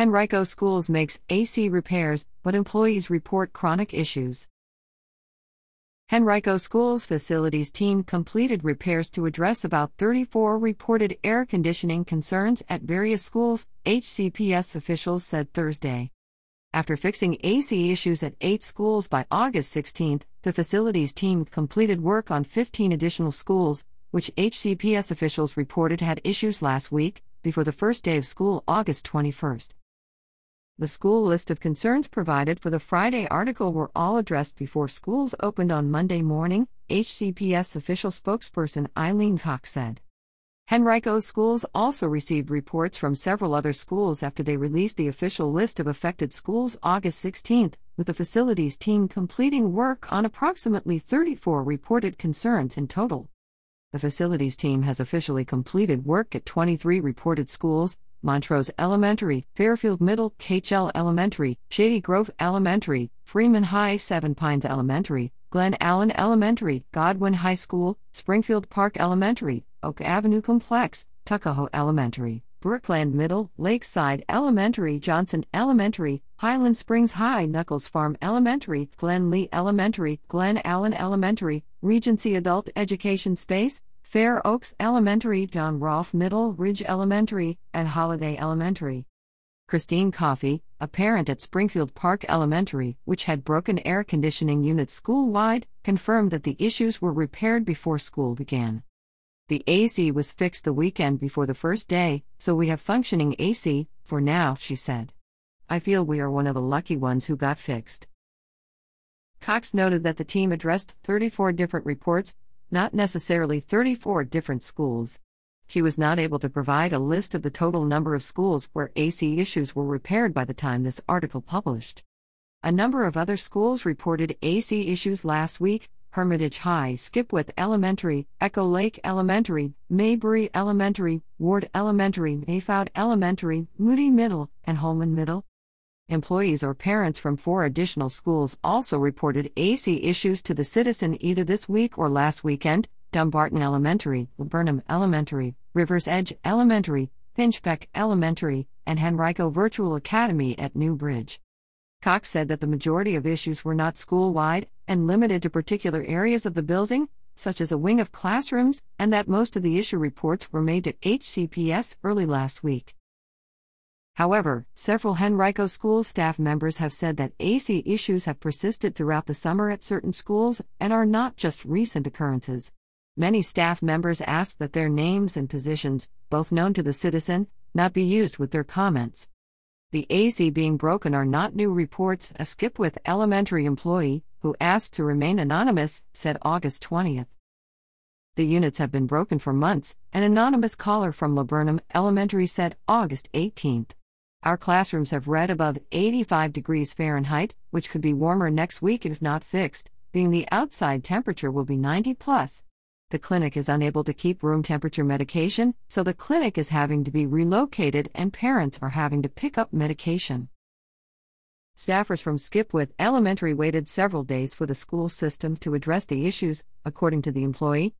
Henrico Schools makes AC repairs, but employees report chronic issues. Henrico Schools facilities team completed repairs to address about 34 reported air conditioning concerns at various schools, HCPS officials said Thursday. After fixing AC issues at eight schools by August 16, the facilities team completed work on 15 additional schools, which HCPS officials reported had issues last week, before the first day of school, August 21. The school list of concerns provided for the Friday article were all addressed before schools opened on Monday morning, HCPS official spokesperson Eileen Cox said. Henrico schools also received reports from several other schools after they released the official list of affected schools August 16, with the facilities team completing work on approximately 34 reported concerns in total. The facilities team has officially completed work at 23 reported schools, Montrose Elementary, Fairfield Middle, KHL Elementary, Shady Grove Elementary, Freeman High, Seven Pines Elementary, Glen Allen Elementary, Godwin High School, Springfield Park Elementary, Oak Avenue Complex, Tuckahoe Elementary, Brookland Middle, Lakeside Elementary, Johnson Elementary, Highland Springs High, Nuckols Farm Elementary, Glen Lea Elementary, Glen Allen Elementary, Regency Adult Education Space, Fair Oaks Elementary, John Rolfe Middle, Ridge Elementary, and Holladay Elementary. Christine Coffey, a parent at Springfield Park Elementary, which had broken air conditioning units school wide, confirmed that the issues were repaired before school began. The AC was fixed the weekend before the first day, so we have functioning AC, for now, she said. I feel we are one of the lucky ones who got fixed. Cox noted that the team addressed 34 different reports, not necessarily 34 different schools. She was not able to provide a list of the total number of schools where AC issues were repaired by the time this article published. A number of other schools reported AC issues last week Hermitage High, Skipwith Elementary, Echo Lake Elementary, Maybeury Elementary, Ward Elementary, Mayflower Elementary, Moody Middle, and Holman Middle. Employees or parents from four additional schools also reported AC issues to the citizen either this week or last weekend Dumbarton Elementary, Burnham Elementary, Rivers Edge Elementary, Pinchbeck Elementary, and Henrico Virtual Academy at New Bridge. Cox said that the majority of issues were not school wide and limited to particular areas of the building, such as a wing of classrooms, and that most of the issue reports were made at HCPS early last week. However, several Henrico school staff members have said that AC issues have persisted throughout the summer at certain schools and are not just recent occurrences. Many staff members ask that their names and positions, both known to the citizen, not be used with their comments. The AC being broken are not new reports, a Skipwith elementary employee, who asked to remain anonymous, said August 20th. The units have been broken for months, an anonymous caller from Laburnum Elementary said August 18th. Our classrooms have read above 85 degrees Fahrenheit, which could be warmer next week if not fixed, being the outside temperature will be 90 plus. The clinic is unable to keep room temperature medication, so the clinic is having to be relocated and parents are having to pick up medication. Staffers from Skipwith Elementary waited several days for the school system to address the issues, according to the employee.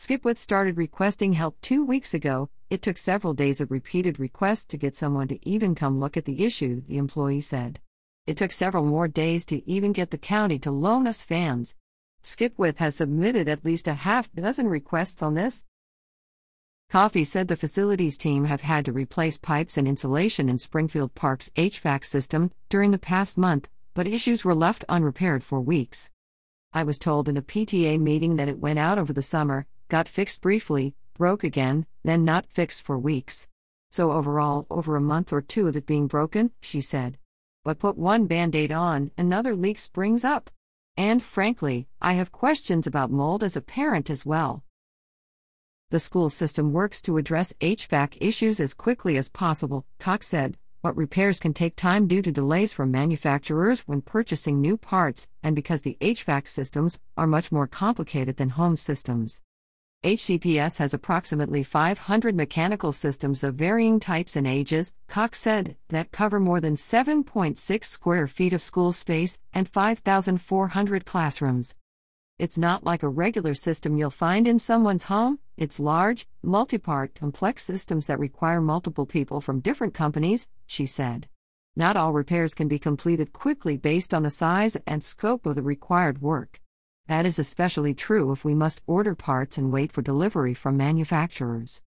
Skipwith started requesting help two weeks ago, it took several days of repeated requests to get someone to even come look at the issue, the employee said. It took several more days to even get the county to loan us fans. Skipwith has submitted at least a half dozen requests on this. Coffey said the facilities team have had to replace pipes and insulation in Springfield Park's HVAC system during the past month, but issues were left unrepaired for weeks. I was told in a PTA meeting that it went out over the summer, got fixed briefly, broke again, then not fixed for weeks. So overall, over a month or two of it being broken, she said. But put one band aid on, another leak springs up. And frankly, I have questions about mold as a parent as well. The school system works to address HVAC issues as quickly as possible, Cox said, but repairs can take time due to delays from manufacturers when purchasing new parts and because the HVAC systems are much more complicated than home systems. HCPS has approximately 500 mechanical systems of varying types and ages, Cox said, that cover more than 7.6 square feet of school space and 5,400 classrooms. It's not like a regular system you'll find in someone's home, it's large, multi part, complex systems that require multiple people from different companies, she said. Not all repairs can be completed quickly based on the size and scope of the required work. That is especially true if we must order parts and wait for delivery from manufacturers.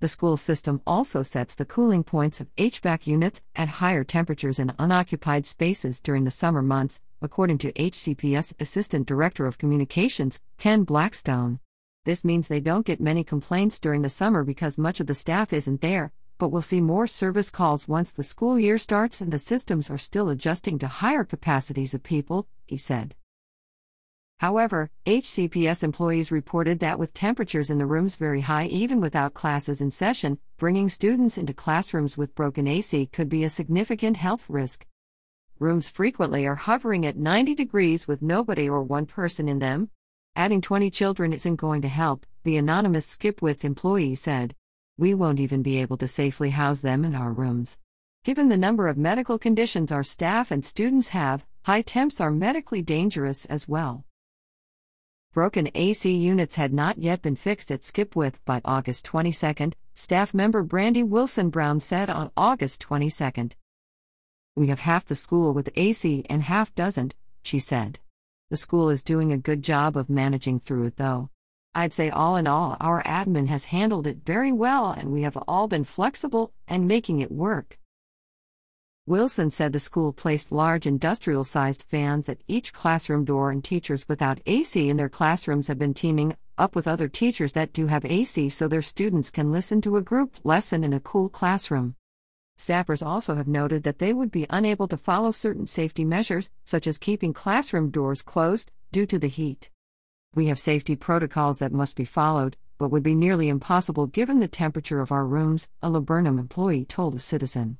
The school system also sets the cooling points of HVAC units at higher temperatures in unoccupied spaces during the summer months, according to HCPS Assistant Director of Communications, Ken Blackstone. This means they don't get many complaints during the summer because much of the staff isn't there, but we'll see more service calls once the school year starts and the systems are still adjusting to higher capacities of people, he said. However, HCPS employees reported that with temperatures in the rooms very high even without classes in session, bringing students into classrooms with broken AC could be a significant health risk. Rooms frequently are hovering at 90 degrees with nobody or one person in them. Adding 20 children isn't going to help, the anonymous Skipwith employee said. We won't even be able to safely house them in our rooms. Given the number of medical conditions our staff and students have, high temps are medically dangerous as well. Broken AC units had not yet been fixed at Skipwith by August 22, staff member Brandy Wilson Brown said on August 22. We have half the school with AC and half doesn't, she said. The school is doing a good job of managing through it though. I'd say all in all, our admin has handled it very well and we have all been flexible and making it work. Wilson said the school placed large industrial sized fans at each classroom door, and teachers without AC in their classrooms have been teaming up with other teachers that do have AC so their students can listen to a group lesson in a cool classroom. Staffers also have noted that they would be unable to follow certain safety measures, such as keeping classroom doors closed, due to the heat. We have safety protocols that must be followed, but would be nearly impossible given the temperature of our rooms, a Laburnum employee told a citizen.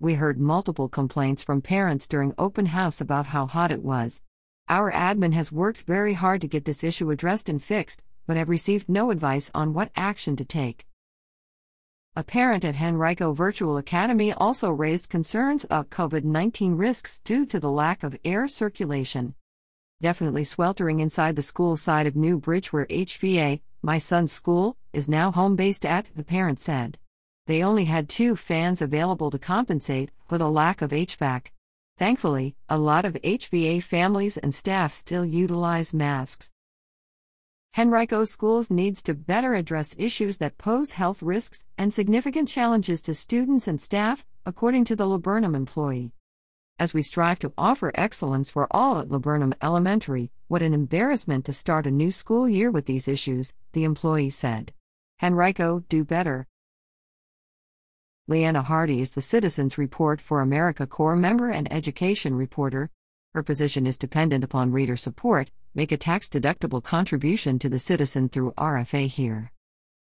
We heard multiple complaints from parents during open house about how hot it was. Our admin has worked very hard to get this issue addressed and fixed, but have received no advice on what action to take. A parent at Henrico Virtual Academy also raised concerns about COVID 19 risks due to the lack of air circulation. Definitely sweltering inside the school side of New Bridge, where HVA, my son's school, is now home based at, the parent said. They only had two fans available to compensate for the lack of HVAC. Thankfully, a lot of HVA families and staff still utilize masks. Henrico Schools needs to better address issues that pose health risks and significant challenges to students and staff, according to the Laburnum employee. As we strive to offer excellence for all at Laburnum Elementary, what an embarrassment to start a new school year with these issues, the employee said. Henrico, do better. Leanna Hardy is the Citizens Report for America Corps member and education reporter. Her position is dependent upon reader support. Make a tax deductible contribution to the citizen through RFA here.